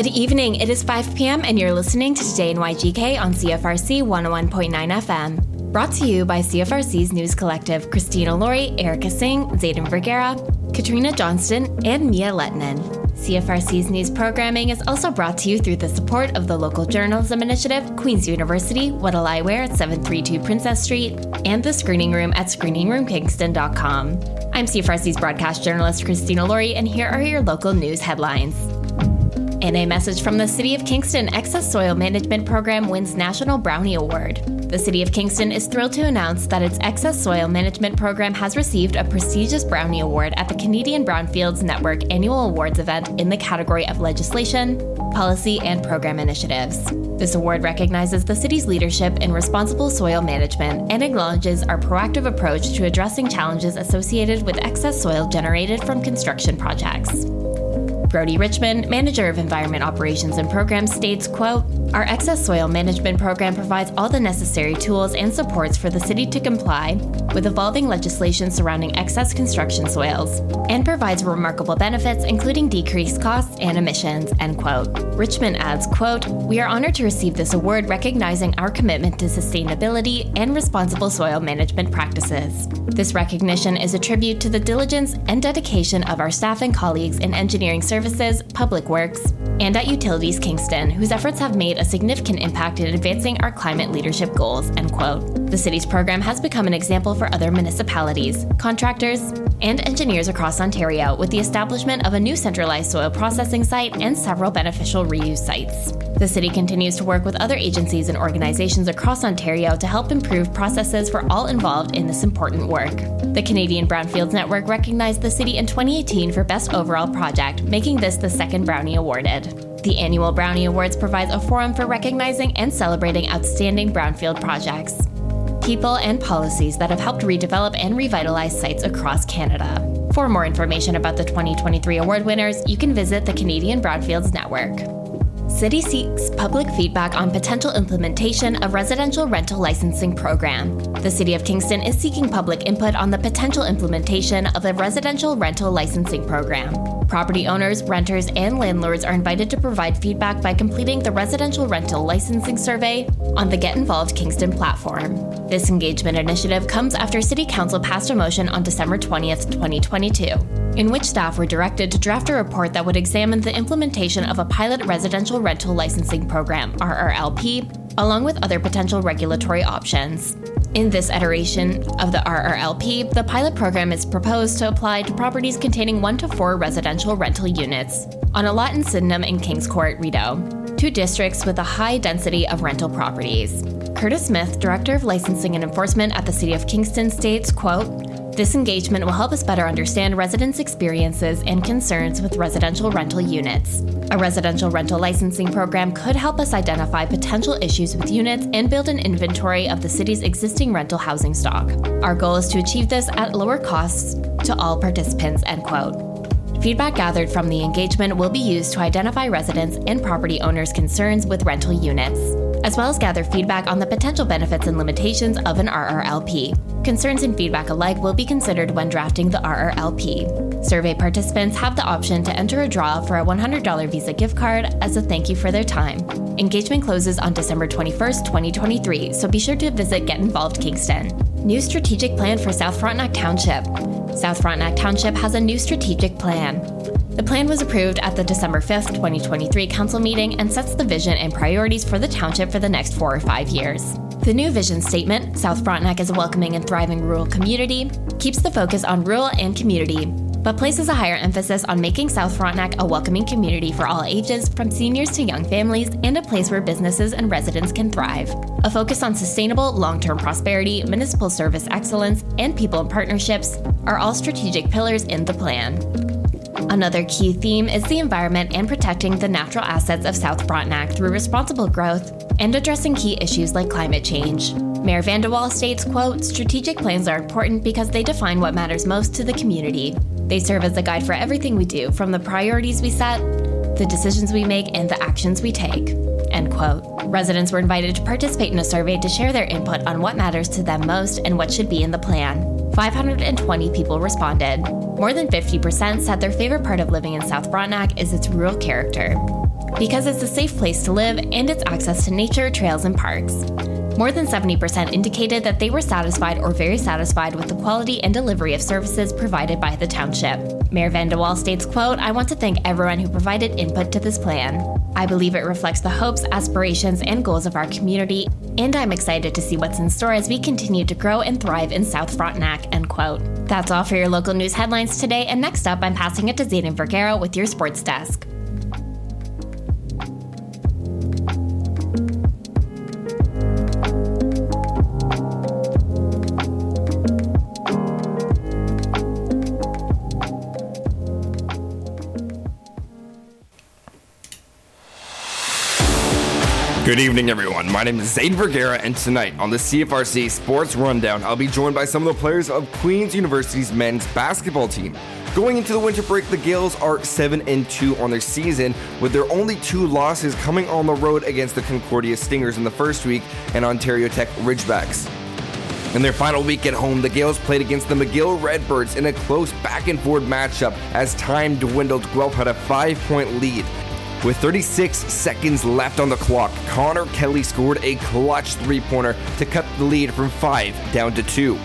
Good evening. It is 5 p.m., and you're listening to Today in YGK on CFRC 101.9 FM. Brought to you by CFRC's News Collective Christina Laurie, Erica Singh, Zayden Vergara, Katrina Johnston, and Mia Lettinen. CFRC's news programming is also brought to you through the support of the local journalism initiative, Queen's University, What'll I Wear at 732 Princess Street, and the screening room at screeningroomkingston.com. I'm CFRC's broadcast journalist, Christina Laurie, and here are your local news headlines. In a message from the City of Kingston, Excess Soil Management Program wins National Brownie Award. The City of Kingston is thrilled to announce that its Excess Soil Management Program has received a prestigious Brownie Award at the Canadian Brownfields Network Annual Awards event in the category of Legislation, Policy, and Program Initiatives. This award recognizes the city's leadership in responsible soil management and acknowledges our proactive approach to addressing challenges associated with excess soil generated from construction projects. Brody Richmond, manager of environment operations and programs, states, quote, "Our excess soil management program provides all the necessary tools and supports for the city to comply with evolving legislation surrounding excess construction soils and provides remarkable benefits including decreased costs and emissions." End quote. Richmond adds, quote, "We are honored to receive this award recognizing our commitment to sustainability and responsible soil management practices. This recognition is a tribute to the diligence and dedication of our staff and colleagues in engineering services Services, Public Works, and at Utilities Kingston, whose efforts have made a significant impact in advancing our climate leadership goals. End quote. The city's program has become an example for other municipalities, contractors, and engineers across Ontario with the establishment of a new centralized soil processing site and several beneficial reuse sites. The city continues to work with other agencies and organizations across Ontario to help improve processes for all involved in this important work. The Canadian Brownfields Network recognized the city in 2018 for Best Overall Project, making this the second Brownie awarded. The annual Brownie Awards provides a forum for recognizing and celebrating outstanding brownfield projects, people, and policies that have helped redevelop and revitalize sites across Canada. For more information about the 2023 award winners, you can visit the Canadian Brownfields Network. City seeks public feedback on potential implementation of residential rental licensing program. The City of Kingston is seeking public input on the potential implementation of a residential rental licensing program. Property owners, renters, and landlords are invited to provide feedback by completing the residential rental licensing survey on the Get Involved Kingston platform. This engagement initiative comes after City Council passed a motion on December 20th, 2022, in which staff were directed to draft a report that would examine the implementation of a pilot residential rental licensing program, RRLP, along with other potential regulatory options. In this iteration of the RRLP, the pilot program is proposed to apply to properties containing one to four residential rental units on a lot in Sydenham and Kings Court, Rideau, two districts with a high density of rental properties. Curtis Smith, Director of Licensing and Enforcement at the City of Kingston, states, quote, this engagement will help us better understand residents' experiences and concerns with residential rental units. A residential rental licensing program could help us identify potential issues with units and build an inventory of the city's existing rental housing stock. Our goal is to achieve this at lower costs to all participants, end quote. Feedback gathered from the engagement will be used to identify residents and property owners' concerns with rental units as well as gather feedback on the potential benefits and limitations of an RRLP. Concerns and feedback alike will be considered when drafting the RRLP. Survey participants have the option to enter a draw for a $100 Visa gift card as a thank you for their time. Engagement closes on December 21st, 2023, so be sure to visit Get Involved Kingston. New strategic plan for South Frontenac Township. South Frontenac Township has a new strategic plan. The plan was approved at the December 5th, 2023 council meeting and sets the vision and priorities for the township for the next four or five years. The new vision statement, South Frontenac is a welcoming and thriving rural community, keeps the focus on rural and community, but places a higher emphasis on making South Frontenac a welcoming community for all ages, from seniors to young families, and a place where businesses and residents can thrive. A focus on sustainable, long term prosperity, municipal service excellence, and people and partnerships are all strategic pillars in the plan. Another key theme is the environment and protecting the natural assets of South Frontenac through responsible growth and addressing key issues like climate change. Mayor Vandewal states, quote, strategic plans are important because they define what matters most to the community. They serve as a guide for everything we do, from the priorities we set, the decisions we make, and the actions we take. End quote. Residents were invited to participate in a survey to share their input on what matters to them most and what should be in the plan. 520 people responded. More than 50% said their favorite part of living in South Frontenac is its rural character. because it's a safe place to live and its access to nature, trails, and parks. More than 70% indicated that they were satisfied or very satisfied with the quality and delivery of services provided by the township. Mayor Vandewal states, quote, I want to thank everyone who provided input to this plan. I believe it reflects the hopes, aspirations, and goals of our community, and I'm excited to see what's in store as we continue to grow and thrive in South Frontenac, end quote. That's all for your local news headlines today, and next up, I'm passing it to Zayden Vergara with your sports desk. Good evening, everyone. My name is Zayden Vergara, and tonight on the CFRC Sports Rundown, I'll be joined by some of the players of Queen's University's men's basketball team. Going into the winter break, the Gaels are 7 and 2 on their season, with their only two losses coming on the road against the Concordia Stingers in the first week and Ontario Tech Ridgebacks. In their final week at home, the Gaels played against the McGill Redbirds in a close back and forth matchup as time dwindled. Guelph had a five point lead. With 36 seconds left on the clock, Connor Kelly scored a clutch three pointer to cut the lead from 5 down to 2.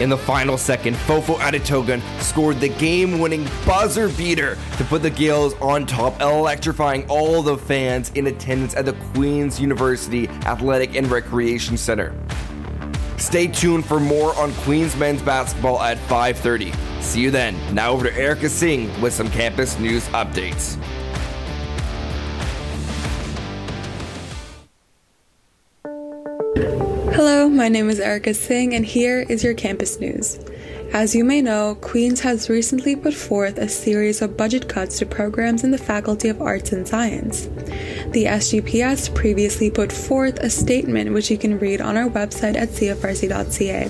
In the final second, Fofo Adetogun scored the game winning buzzer beater to put the Gaels on top, electrifying all the fans in attendance at the Queen's University Athletic and Recreation Center. Stay tuned for more on Queens men's basketball at 5:30. See you then. Now over to Erica Singh with some campus news updates. Hello, my name is Erica Singh, and here is your campus news. As you may know, Queen's has recently put forth a series of budget cuts to programs in the Faculty of Arts and Science. The SGPS previously put forth a statement which you can read on our website at cfrc.ca.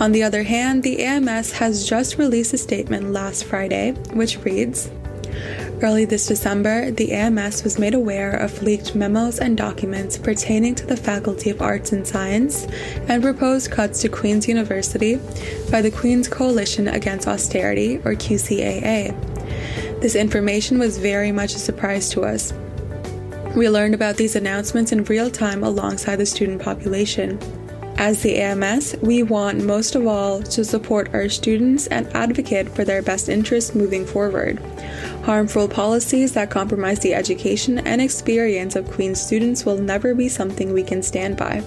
On the other hand, the AMS has just released a statement last Friday, which reads Early this December, the AMS was made aware of leaked memos and documents pertaining to the Faculty of Arts and Science and proposed cuts to Queen's University by the Queen's Coalition Against Austerity, or QCAA. This information was very much a surprise to us. We learned about these announcements in real time alongside the student population. As the AMS, we want most of all to support our students and advocate for their best interests moving forward. Harmful policies that compromise the education and experience of Queen's students will never be something we can stand by.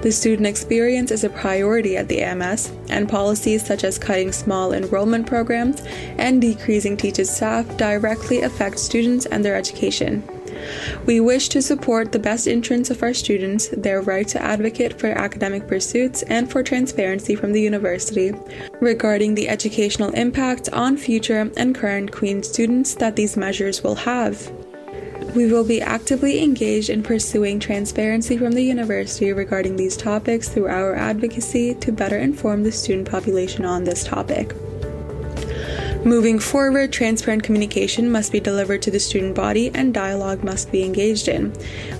The student experience is a priority at the AMS, and policies such as cutting small enrollment programs and decreasing teachers' staff directly affect students and their education. We wish to support the best interests of our students, their right to advocate for academic pursuits, and for transparency from the university regarding the educational impact on future and current Queen students that these measures will have. We will be actively engaged in pursuing transparency from the university regarding these topics through our advocacy to better inform the student population on this topic. Moving forward, transparent communication must be delivered to the student body and dialogue must be engaged in.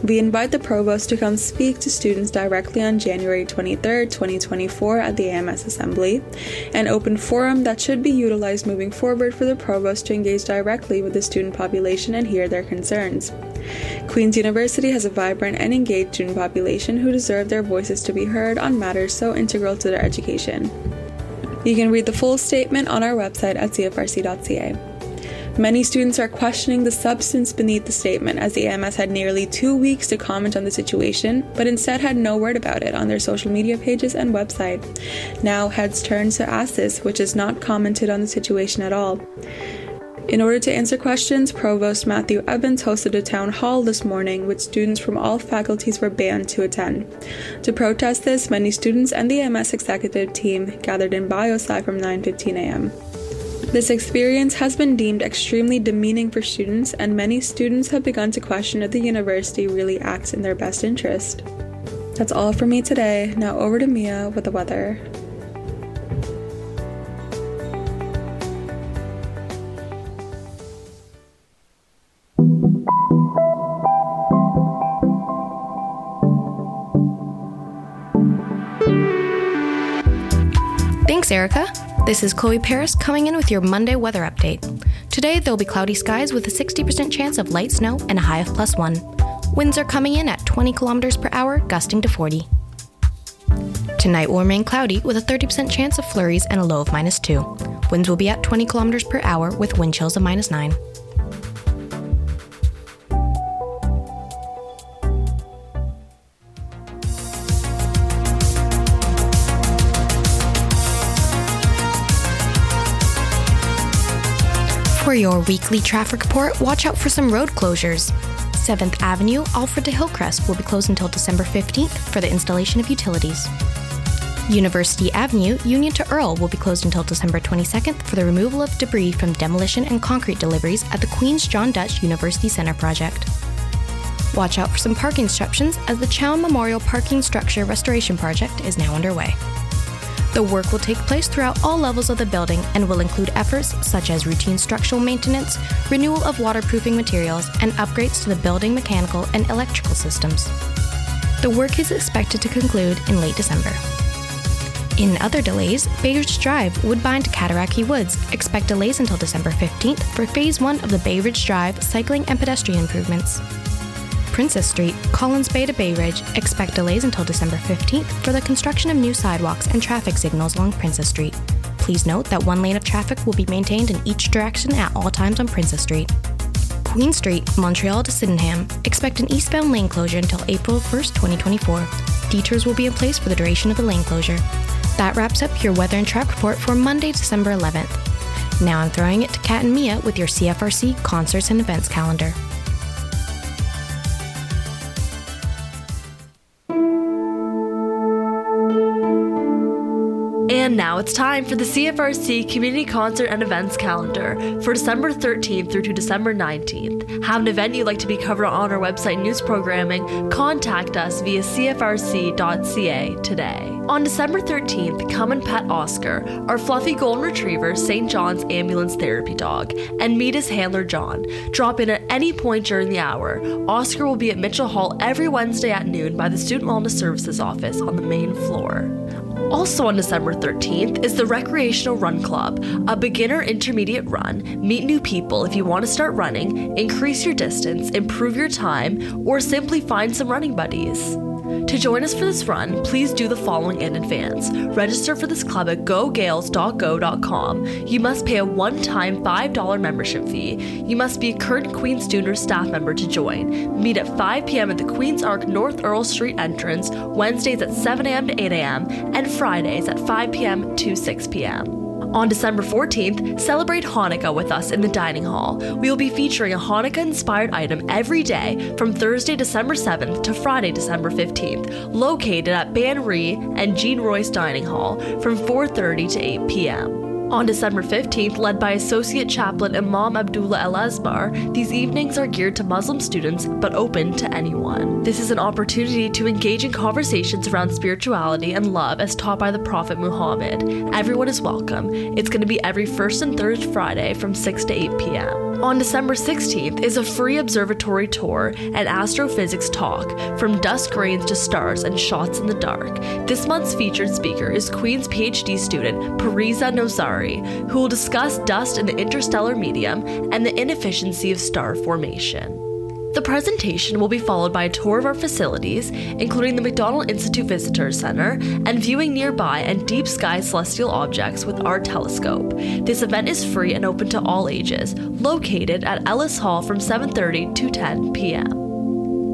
We invite the provost to come speak to students directly on January 23, 2024 at the AMS Assembly, an open forum that should be utilized moving forward for the provost to engage directly with the student population and hear their concerns. Queen's University has a vibrant and engaged student population who deserve their voices to be heard on matters so integral to their education. You can read the full statement on our website at cfrc.ca. Many students are questioning the substance beneath the statement as the AMS had nearly two weeks to comment on the situation, but instead had no word about it on their social media pages and website. Now heads turn to ASUS, which has not commented on the situation at all. In order to answer questions, Provost Matthew Evans hosted a town hall this morning, which students from all faculties were banned to attend. To protest this, many students and the MS executive team gathered in Biosci from 9:15 a.m. This experience has been deemed extremely demeaning for students, and many students have begun to question if the university really acts in their best interest. That's all for me today. Now over to Mia with the weather. Thanks, Erica. This is Chloe Paris coming in with your Monday weather update. Today, there will be cloudy skies with a 60% chance of light snow and a high of plus one. Winds are coming in at 20 kilometers per hour, gusting to 40. Tonight will remain cloudy with a 30% chance of flurries and a low of minus 2. Winds will be at 20 kilometers per hour with wind chills of minus 9. For your weekly traffic report, watch out for some road closures. 7th Avenue, Alfred to Hillcrest will be closed until December 15th for the installation of utilities. University Avenue, Union to Earl will be closed until December 22nd for the removal of debris from demolition and concrete deliveries at the Queen's John Dutch University Center project. Watch out for some parking disruptions as the Chown Memorial Parking Structure Restoration Project is now underway. The work will take place throughout all levels of the building and will include efforts such as routine structural maintenance, renewal of waterproofing materials, and upgrades to the building mechanical and electrical systems. The work is expected to conclude in late December. In other delays, Bay Ridge Drive, Woodbine to Cataraqui Woods expect delays until December 15th for Phase 1 of the Bay Ridge Drive cycling and pedestrian improvements. Princess Street, Collins Bay to Bay Ridge expect delays until December 15th for the construction of new sidewalks and traffic signals along Princess Street. Please note that one lane of traffic will be maintained in each direction at all times on Princess Street. Queen Street, Montreal to Sydenham expect an eastbound lane closure until April 1st, 2024. Detours will be in place for the duration of the lane closure. That wraps up your weather and traffic report for Monday, December 11th. Now I'm throwing it to Kat and Mia with your CFRC concerts and events calendar. And now it's time for the CFRC Community Concert and Events Calendar for December 13th through to December 19th. Have an event you'd like to be covered on our website news programming? Contact us via cfrc.ca today. On December 13th, come and pet Oscar, our fluffy golden retriever, St. John's ambulance therapy dog, and meet his handler, John. Drop in at any point during the hour. Oscar will be at Mitchell Hall every Wednesday at noon by the Student Wellness Services office on the main floor. Also on December 13th is the Recreational Run Club, a beginner intermediate run. Meet new people if you want to start running, increase your distance, improve your time, or simply find some running buddies. To join us for this run, please do the following in advance. Register for this club at gogaelsgo.com. You must pay a one time $5 membership fee. You must be a current Queen student or staff member to join. Meet at 5 p.m. at the Queen's Arc North Earl Street entrance, Wednesdays at 7 a.m. to 8 a.m., and Fridays at 5 p.m. to 6 p.m. On December 14th, celebrate Hanukkah with us in the dining hall. We will be featuring a Hanukkah inspired item every day from Thursday, December 7th to Friday, December 15th, located at Ban Righ and Jean Royce Dining Hall from 4:30 to 8 p.m. On December 15th, led by Associate Chaplain Imam Abdullah Asbar, these evenings are geared to Muslim students but open to anyone. This is an opportunity to engage in conversations around spirituality and love as taught by the Prophet Muhammad. Everyone is welcome. It's going to be every first and third Friday from 6 to 8 p.m. On December 16th is a free observatory tour and astrophysics talk from dust grains to stars and shots in the dark. This month's featured speaker is Queen's PhD student Pariza Nozari, who will discuss dust in the interstellar medium and the inefficiency of star formation. The presentation will be followed by a tour of our facilities, including the McDonald Institute Visitor Center, and viewing nearby and deep sky celestial objects with our telescope. This event is free and open to all ages, located at Ellis Hall from 7:30 to 10 p.m.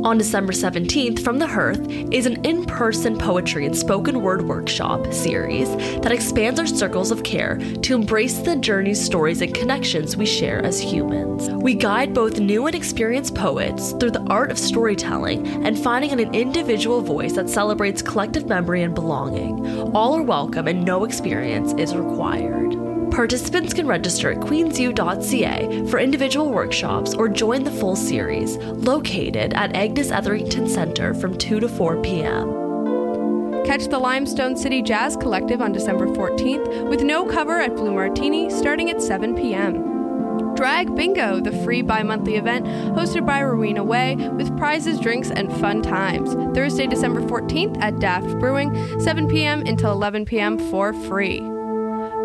On December 17th, From the Hearth is an in person poetry and spoken word workshop series that expands our circles of care to embrace the journeys, stories, and connections we share as humans. We guide both new and experienced poets through the art of storytelling and finding an individual voice that celebrates collective memory and belonging. All are welcome and no experience is required. Participants can register at queensu.ca for individual workshops or join the full series, located at Agnes Etherington Center from 2 to 4 p.m. Catch the Limestone City Jazz Collective on December 14th with no cover at Blue Martini starting at 7 p.m. Drag Bingo, the free bi monthly event hosted by Rowena Way with prizes, drinks, and fun times. Thursday, December 14th at Daft Brewing, 7 p.m. until 11 p.m. for free.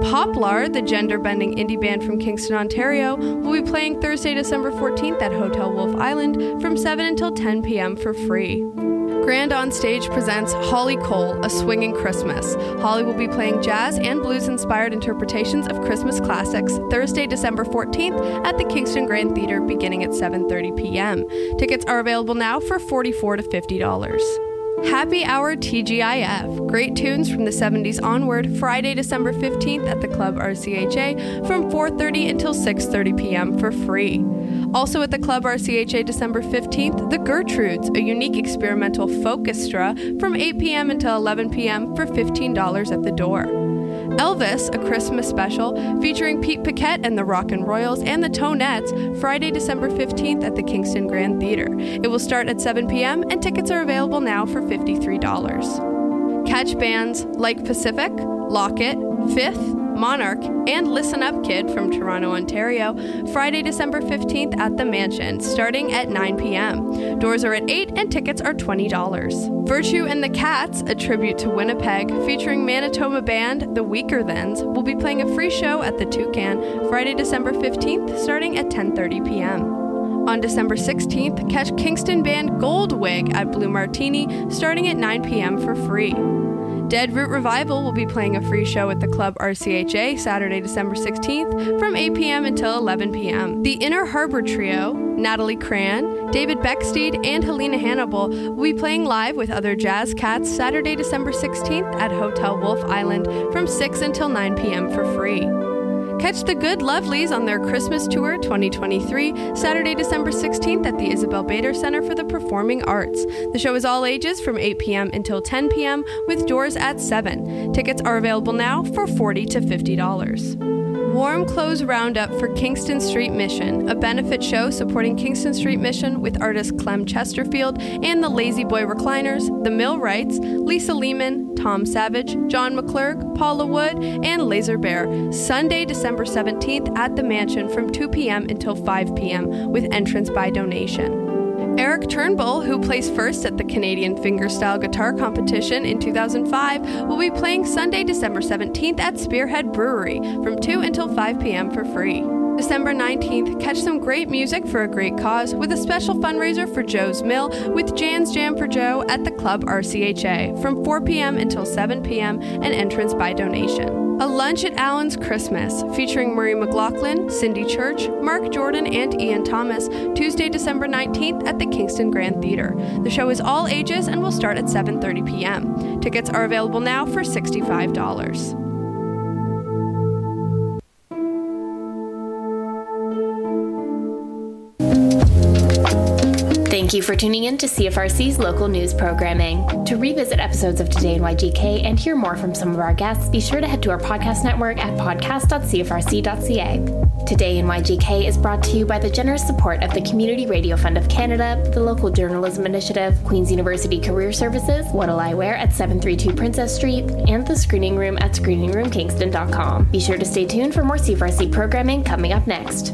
Poplar, the gender bending indie band from Kingston, Ontario, will be playing Thursday, December 14th at Hotel Wolfe Island from 7 until 10 p.m. for free. Grand on Stage presents Holly Cole, A Swinging Christmas. Holly will be playing jazz and blues inspired interpretations of Christmas classics Thursday, December 14th at the Kingston Grand Theater beginning at 7:30 p.m. Tickets are available now for 44 to $50. Happy Hour TGIF. Great tunes from the 70s onward, Friday, December 15th at the Club RCHA from 4:30 until 6:30 p.m. for free. Also at the Club RCHA December 15th, The Gertrudes, a unique experimental folkestra from 8 p.m. until 11 p.m. for $15 at the door. Elvis, a Christmas special featuring Pete Paquette and the Rockin' Royals and the Tonettes, Friday, December 15th at the Kingston Grand Theater. It will start at 7 p.m., and tickets are available now for $53. Catch bands like Pacific, Locket, Fifth, Monarch, and Listen Up Kid from Toronto, Ontario, Friday, December 15th at the Mansion, starting at 9 p.m. Doors are at 8 and tickets are $20. Virtue and the Cats, a tribute to Winnipeg, featuring Manitoba band The Weakerthans, will be playing a free show at the Toucan Friday, December 15th, starting at 10:30 p.m. On December 16th, catch Kingston band Goldwig at Blue Martini starting at 9 p.m. for free. Dead Root Revival will be playing a free show at the Club RCHA Saturday, December 16th from 8 p.m. until 11 p.m. The Inner Harbor Trio, Natalie Cran, David Becksteed, and Helena Hannibal will be playing live with other jazz cats Saturday, December 16th at Hotel Wolfe Island from 6 until 9 p.m. for free. Catch the Good Lovelies on their Christmas Tour 2023, Saturday, December 16th at the Isabel Bader Center for the Performing Arts. The show is all ages from 8 p.m. until 10 p.m. with doors at 7. Tickets are available now for 40 to $50. Warm Clothes Roundup for Kingston Street Mission, a benefit show supporting Kingston Street Mission with artist Clem Chesterfield and the Lazy Boy Recliners, The Millwrights, Lisa Lehman, Tom Savage, John McClurg, Paula Wood, and Laser Bear, Sunday, December 17th at the Mansion from 2 p.m. until 5 p.m. with entrance by donation. Eric Turnbull, who placed first at the Canadian Fingerstyle Guitar Competition in 2005, will be playing Sunday, December 17th at Spearhead Brewery from 2 until 5 p.m. for free. December 19th, catch some great music for a great cause with a special fundraiser for Joe's Mill with Jan's Jam for Joe at the Club RCHA from 4 p.m. until 7 p.m. and entrance by donation. A Lunch at Allen's Christmas, featuring Murray McLauchlan, Cindy Church, Marc Jordan, and Ian Thomas, Tuesday, December 19th at the Kingston Grand Theater. The show is all ages and will start at 7:30 p.m. Tickets are available now for $65. Thank you for tuning in to CFRC's local news programming. To revisit episodes of Today in YGK and hear more from some of our guests, be sure to head to our podcast network at podcast.cfrc.ca. Today in YGK is brought to you by the generous support of the Community Radio Fund of Canada, the Local Journalism Initiative, Queen's University Career Services, What'll I Wear at 732 Princess Street, and the Screening Room at screeningroomkingston.com. Be sure to stay tuned for more CFRC programming coming up next.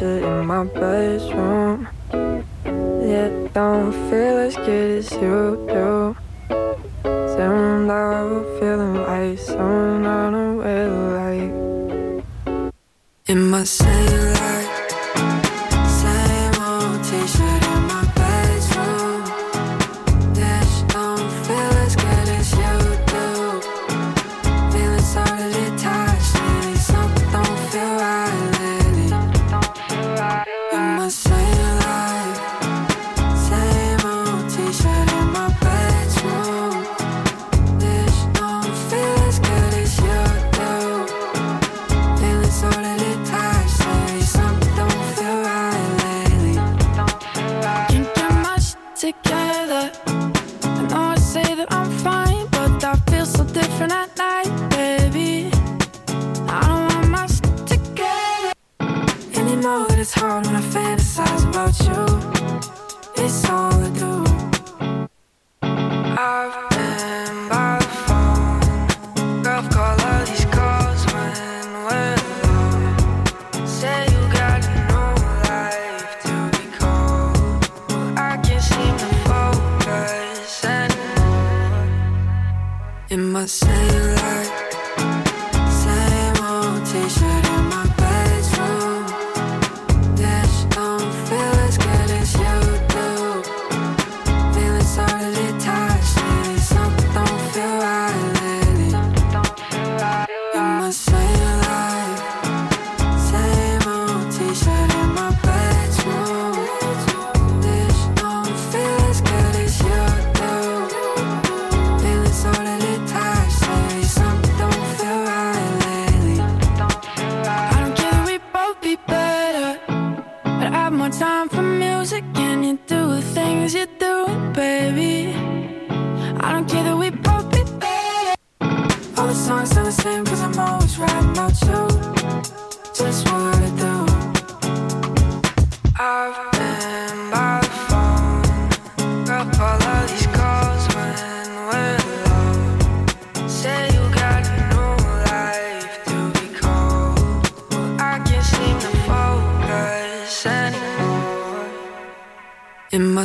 Old in my bedroom. Yet don't feel as good as you do. Same love, feeling like someone unaware, like. In my same life. Same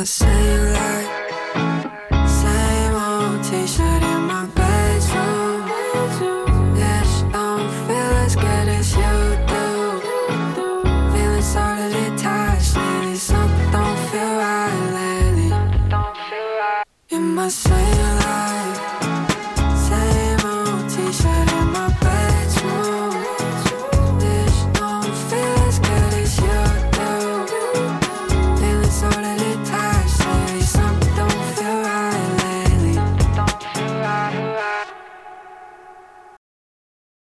same light, same old t-shirt in my bedroom. Yes, don't feel as good as you do. Feeling sort of detached lately, something don't feel right lately. In my sleep.